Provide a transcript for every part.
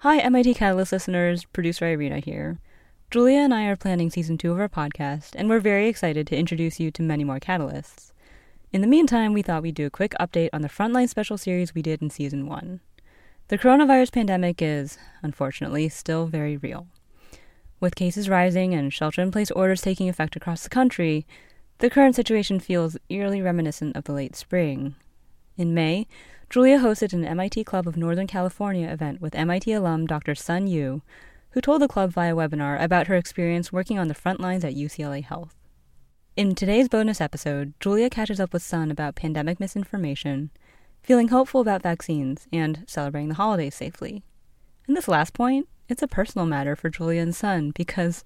Hi, MIT Catalyst listeners, producer Irina here. Julia and I are planning season two of our podcast, and we're very excited to introduce you to many more catalysts. In the meantime, we thought we'd do a quick update on the Frontline special series we did in season one. The coronavirus pandemic is, unfortunately, still very real. With cases rising and shelter in place orders taking effect across the country, the current situation feels eerily reminiscent of the late spring. In May, Julia hosted an MIT Club of Northern California event with MIT alum Dr. Sun Yu, who told the club via webinar about her experience working on the front lines at UCLA Health. In today's bonus episode, Julia catches up with Sun about pandemic misinformation feeling hopeful about vaccines, and celebrating the holidays safely. And this last point, it's a personal matter for Julia and Sun because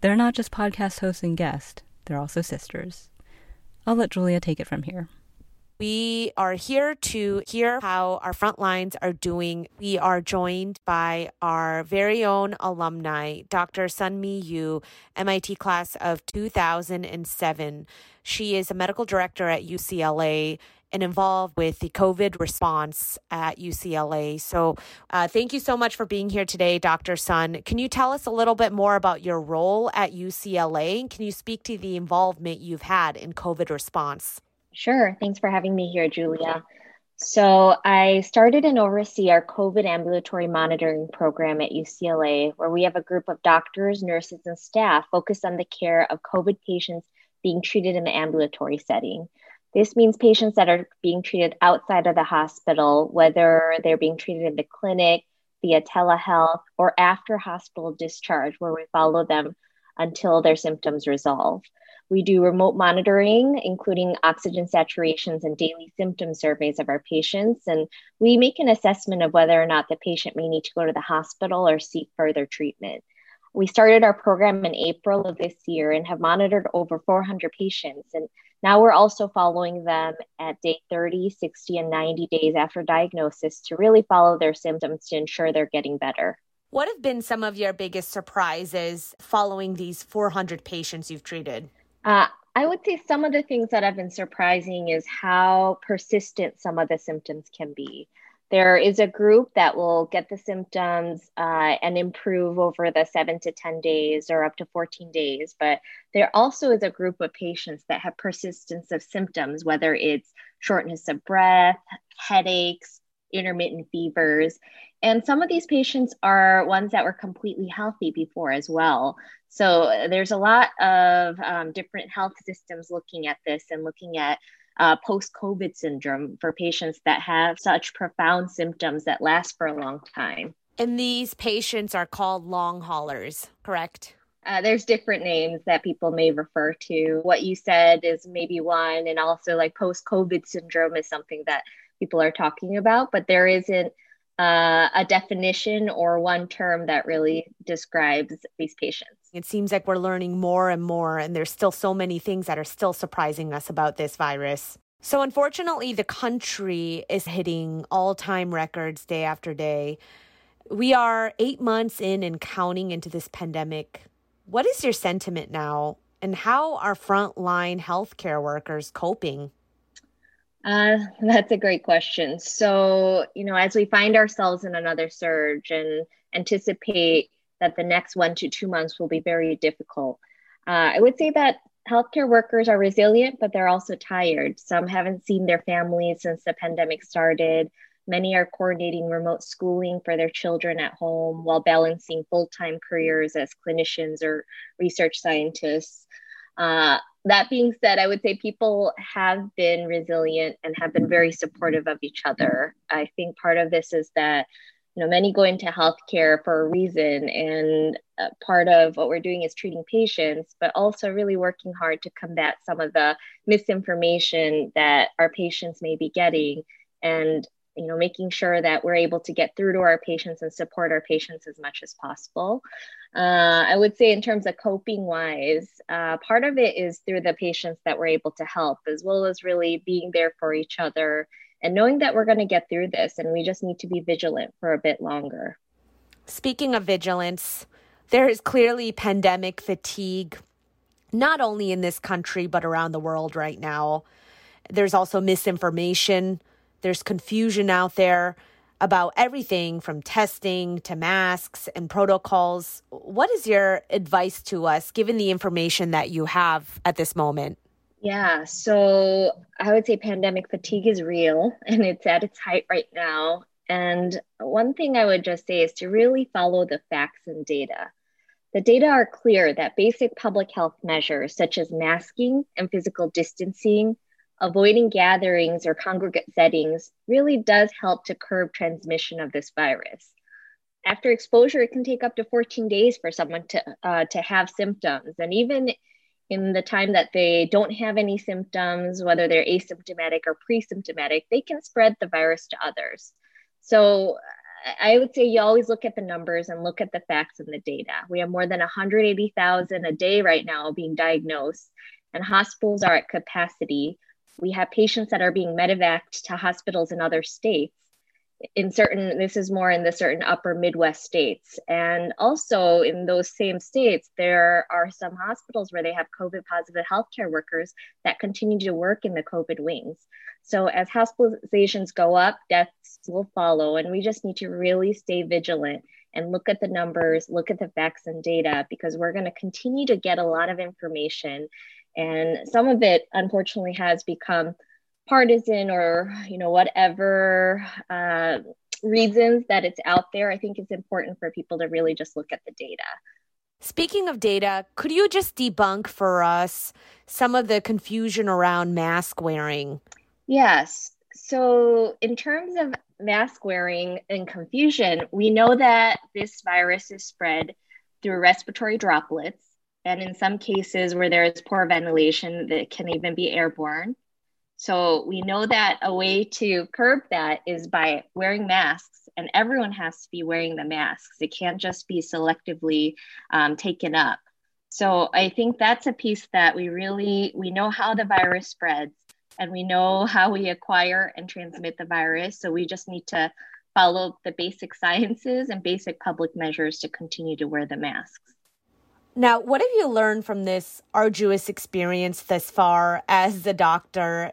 they're not just podcast hosts and guests, they're also sisters. I'll let Julia take it from here. We are here to hear how our front lines are doing. We are joined by our very own alumni, Dr. Sunmi Yu, MIT class of 2007. She is a medical director at UCLA and involved with the COVID response at UCLA. So, uh, thank you so much for being here today, Dr. Sun. Can you tell us a little bit more about your role at UCLA? Can you speak to the involvement you've had in COVID response? Sure. Thanks for having me here, Julia. So, I started and oversee our COVID ambulatory monitoring program at UCLA, where we have a group of doctors, nurses, and staff focused on the care of COVID patients being treated in the ambulatory setting. This means patients that are being treated outside of the hospital, whether they're being treated in the clinic, via telehealth, or after hospital discharge, where we follow them until their symptoms resolve. We do remote monitoring, including oxygen saturations and daily symptom surveys of our patients. And we make an assessment of whether or not the patient may need to go to the hospital or seek further treatment. We started our program in April of this year and have monitored over 400 patients. And now we're also following them at day 30, 60, and 90 days after diagnosis to really follow their symptoms to ensure they're getting better. What have been some of your biggest surprises following these 400 patients you've treated? Uh, I would say some of the things that have been surprising is how persistent some of the symptoms can be. There is a group that will get the symptoms uh, and improve over the seven to 10 days or up to 14 days. But there also is a group of patients that have persistence of symptoms, whether it's shortness of breath, headaches, intermittent fevers. And some of these patients are ones that were completely healthy before as well. So there's a lot of um, different health systems looking at this and looking at uh, post COVID syndrome for patients that have such profound symptoms that last for a long time. And these patients are called long haulers, correct? Uh, there's different names that people may refer to. What you said is maybe one, and also like post COVID syndrome is something that people are talking about, but there isn't uh, a definition or one term that really describes these patients. It seems like we're learning more and more, and there's still so many things that are still surprising us about this virus. So, unfortunately, the country is hitting all time records day after day. We are eight months in and counting into this pandemic. What is your sentiment now, and how are frontline healthcare workers coping? Uh, that's a great question. So, you know, as we find ourselves in another surge and anticipate that the next one to two months will be very difficult, uh, I would say that healthcare workers are resilient, but they're also tired. Some haven't seen their families since the pandemic started. Many are coordinating remote schooling for their children at home while balancing full time careers as clinicians or research scientists. Uh, that being said, I would say people have been resilient and have been very supportive of each other. I think part of this is that you know many go into healthcare for a reason, and uh, part of what we're doing is treating patients, but also really working hard to combat some of the misinformation that our patients may be getting, and you know making sure that we're able to get through to our patients and support our patients as much as possible. Uh, I would say, in terms of coping wise, uh, part of it is through the patients that we're able to help, as well as really being there for each other and knowing that we're going to get through this and we just need to be vigilant for a bit longer. Speaking of vigilance, there is clearly pandemic fatigue, not only in this country, but around the world right now. There's also misinformation, there's confusion out there. about everything from testing to masks and protocols. What is your advice to us given the information that you have at this moment? Yeah, so I would say pandemic fatigue is real and it's at its height right now. And one thing I would just say is to really follow the facts and data. The data are clear that basic public health measures such as masking and physical distancing, avoiding gatherings or congregate settings really does help to curb transmission of this virus. After exposure, it can take up to 14 days for someone to, uh, to have symptoms. And even in the time that they don't have any symptoms, whether they're asymptomatic or pre symptomatic, they can spread the virus to others. So I would say you always look at the numbers and look at the facts and the data. We have more than 180,000 a day right now being diagnosed, and hospitals are at capacity. We have patients that are being medevaced to hospitals in other states. In certain this is more in the certain upper midwest states. And also in those same states there are some hospitals where they have covid positive healthcare workers that continue to work in the covid wings. So as hospitalizations go up deaths will follow. And we just need to really stay vigilant and look at the numbers look at the facts and data because we're going to continue to get a lot of information and some of it unfortunately has become partisan or you know whatever uh, reasons that it's out there. I think it's important for people to really just look at the data. Speaking of data could you just debunk for us some of the confusion around mask wearing? Yes. So in terms of mask wearing and confusion we know that this virus is spread through respiratory droplets and in some cases where there is poor ventilation that can even be airborne so we know that a way to curb that is by wearing masks, and everyone has to be wearing the masks. It can't just be selectively um, taken up. So I think that's a piece that we really we know how the virus spreads, and we know how we acquire and transmit the virus. So we just need to follow the basic sciences and basic public measures to continue to wear the masks. Now, what have you learned from this arduous experience thus far as a doctor?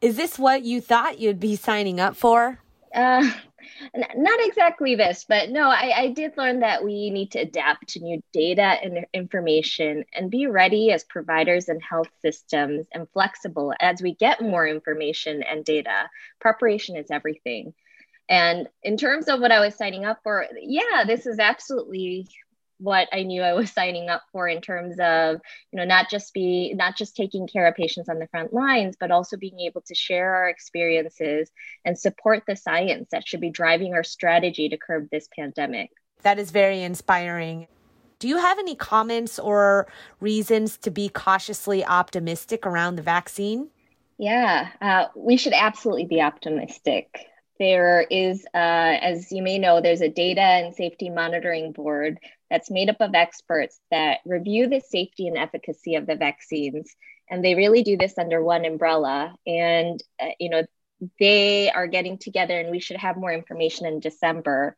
Is this what you thought you'd be signing up for? Uh, not exactly this, but no, I, I did learn that we need to adapt to new data and information and be ready as providers and health systems and flexible as we get more information and data. Preparation is everything. And in terms of what I was signing up for, yeah, this is absolutely what I knew I was signing up for in terms of, you know, not just be not just taking care of patients on the front lines, but also being able to share our experiences and support the science that should be driving our strategy to curb this pandemic. That is very inspiring. Do you have any comments or reasons to be cautiously optimistic around the vaccine? Yeah, uh, we should absolutely be optimistic. There is, uh, as you may know, there's a data and safety monitoring board that's made up of experts that review the safety and efficacy of the vaccines. And they really do this under one umbrella. And, uh, you know, they are getting together and we should have more information in December.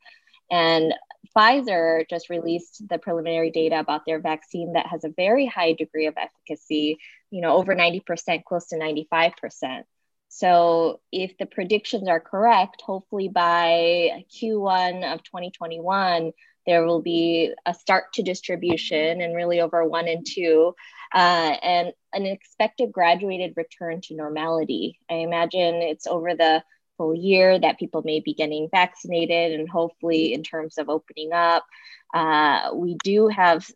And Pfizer just released the preliminary data about their vaccine that has a very high degree of efficacy, you know, over 90%, close to 95%. So if the predictions are correct, hopefully by Q1 of 2021, there will be a start to distribution and really over one and two, uh, and an expected graduated return to normality. I imagine it's over the full year that people may be getting vaccinated, and hopefully, in terms of opening up, uh, we do have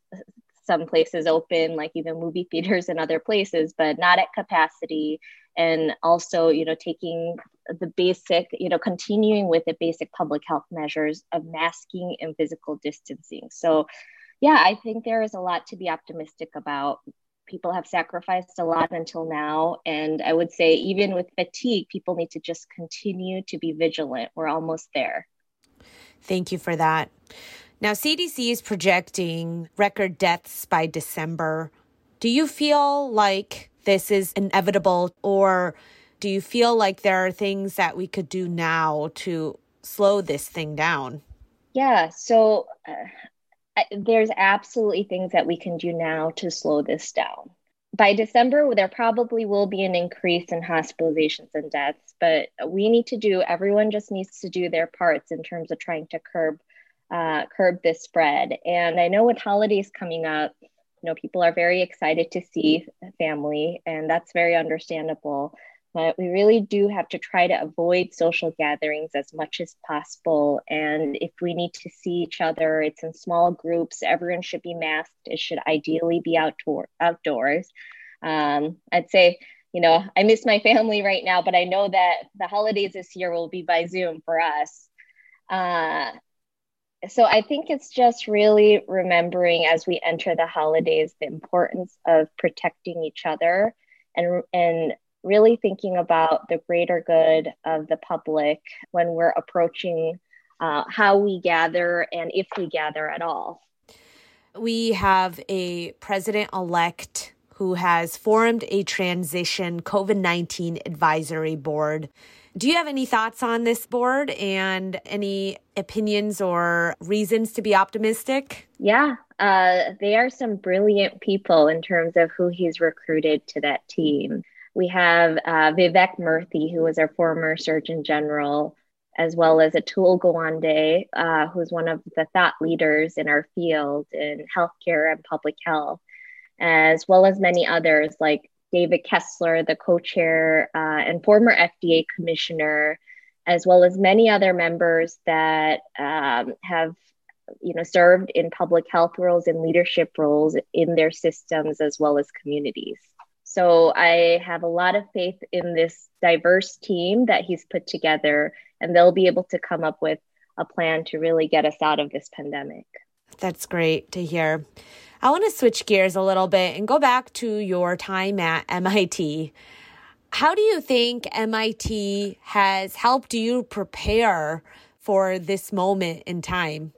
some places open, like even movie theaters and other places, but not at capacity. And also you know taking the basic you know continuing with the basic public health measures of masking and physical distancing. So yeah i think there is a lot to be optimistic about. People have sacrificed a lot until now. And i would say even with fatigue people need to just continue to be vigilant. We're almost there. Thank you for that now cdc is projecting record deaths by december do you feel like this is inevitable? Or do you feel like there are things that we could do now to slow this thing down? Yeah, so uh, there's absolutely things that we can do now to slow this down. by December, there probably will be an increase in hospitalizations and deaths, but we need to do, everyone just needs to do their parts in terms of trying to curb uh, curb this spread. And I know with holidays coming up, you know, people are very excited to see family, and that's very understandable but we really do have to try to avoid social gatherings as much as possible. And if we need to see each other, it's in small groups. Everyone should be masked. It should ideally be outdoor outdoors. Um, I'd say, you know, I miss my family right now, but I know that the holidays this year will be by Zoom for us. Uh, so I think it's just really remembering as we enter the holidays the importance of protecting each other and and really thinking about the greater good of the public when we're approaching uh, how we gather and if we gather at all. We have a president elect who has formed a transition COVID 19 advisory board. Do you have any thoughts on this board and any opinions or reasons to be optimistic? Yeah, uh, they are some brilliant people in terms of who he's recruited to that team. We have uh, Vivek Murthy, who was our former Surgeon General, as well as Atul Gawande, uh, who's one of the thought leaders in our field in healthcare and public health, as well as many others like David Kessler, the co chair uh, and former FDA commissioner, as well as many other members that um, have you know served in public health roles and leadership roles in their systems as well as communities so I have a lot of faith in this diverse team that he's put together, and they'll be able to come up with a plan to really get us out of this pandemic. That's great to hear. I want to switch gears a little bit and go back to your time at MIT. How do you think MIT has helped you prepare for this moment in time?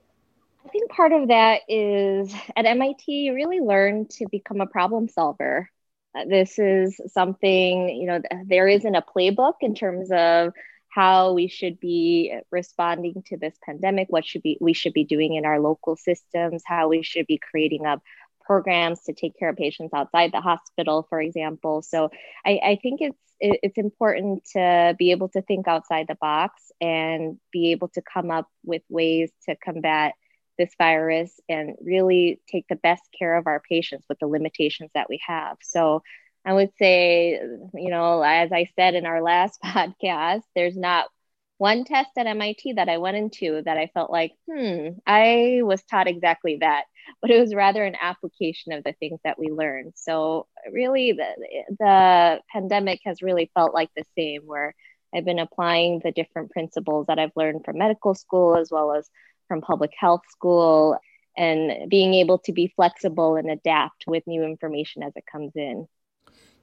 I think part of that is at MIT, you really learn to become a problem solver uh, this is something you know there isn't a playbook in terms of how we should be responding to this pandemic what should be we should be doing in our local systems how we should be creating up programs to take care of patients outside the hospital for example so i, I think it's it's important to be able to think outside the box and be able to come up with ways to combat this virus and really take the best care of our patients with the limitations that we have. So I would say, you know, as I said in our last podcast, there's not one test at MIT that I went into that I felt like, hmm, I was taught exactly that, but it was rather an application of the things that we learned. So really, the, the pandemic has really felt like the same, where I've been applying the different principles that I've learned from medical school as well as from public health school and being able to be flexible and adapt with new information as it comes in.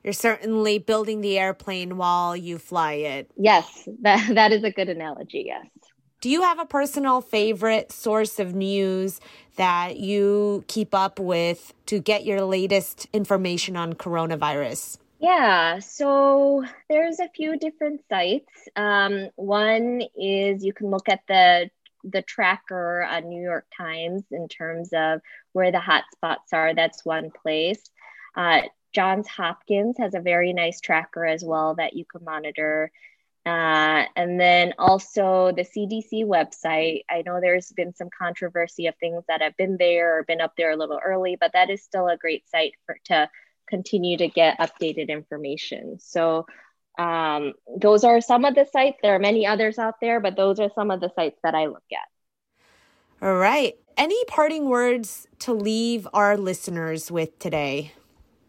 You're certainly building the airplane while you fly it. Yes, that, that is a good analogy. Yes. Do you have a personal favorite source of news that you keep up with to get your latest information on coronavirus? Yeah, so there's a few different sites. Um, one is you can look at the the tracker on New York Times in terms of where the hot spots are. That's one place. Uh, Johns Hopkins has a very nice tracker as well that you can monitor. Uh, and then also the CDC website. I know there's been some controversy of things that have been there or been up there a little early, but that is still a great site for to continue to get updated information. So um, those are some of the sites. There are many others out there, but those are some of the sites that I look at. All right. Any parting words to leave our listeners with today?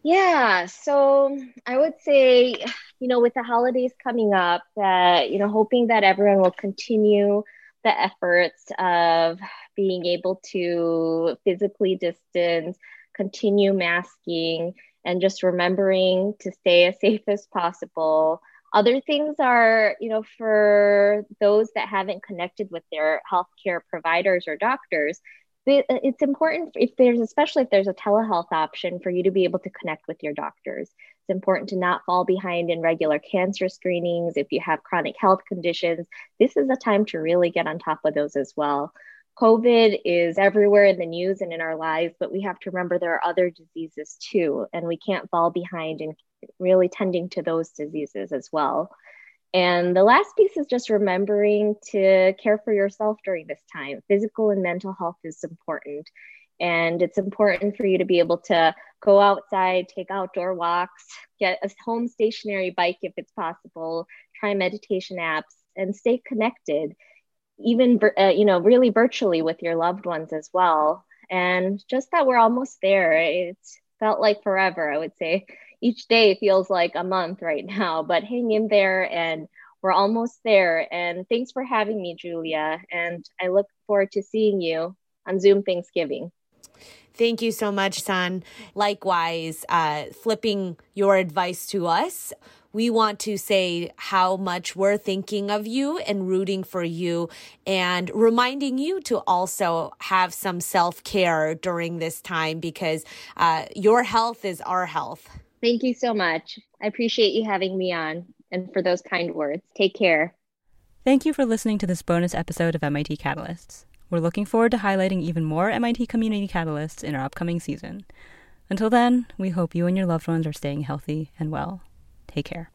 Yeah, so I would say, you know, with the holidays coming up, that, you know, hoping that everyone will continue the efforts of being able to physically distance, continue masking, and just remembering to stay as safe as possible. Other things are, you know, for those that haven't connected with their healthcare providers or doctors, Uh, it's important if there's, especially if there's a telehealth option, for you to be able to connect with your doctors. It's important to not fall behind in regular cancer screenings. If you have chronic health conditions, this is a time to really get on top of those as well. COVID is everywhere in the news and in our lives, but we have to remember there are other diseases too, and we can't fall behind in really tending to those diseases as well. And the last piece is just remembering to care for yourself during this time. Physical and mental health is important. And it's important for you to be able to go outside, take outdoor walks, get a home stationary bike if it's possible, try meditation apps, and stay connected, even uh, you know really virtually with your loved ones as well. And just that we're almost there. It's felt like forever. I would say each day feels like a month right now, but hang in there and we're almost there. And thanks for having me, Julia. And I look forward to seeing you on Zoom Thanksgiving. Thank you so much, Sun. Likewise, uh, flipping your advice to us. We want to say how much we're thinking of you and rooting for you and reminding you to also have some self care during this time because uh, your health is our health. Thank you so much. I appreciate you having me on and for those kind words. Take care. Thank you for listening to this bonus episode of MIT Catalysts. We're looking forward to highlighting even more MIT community catalysts in our upcoming season. Until then, we hope you and your loved ones are staying healthy and well. Take care.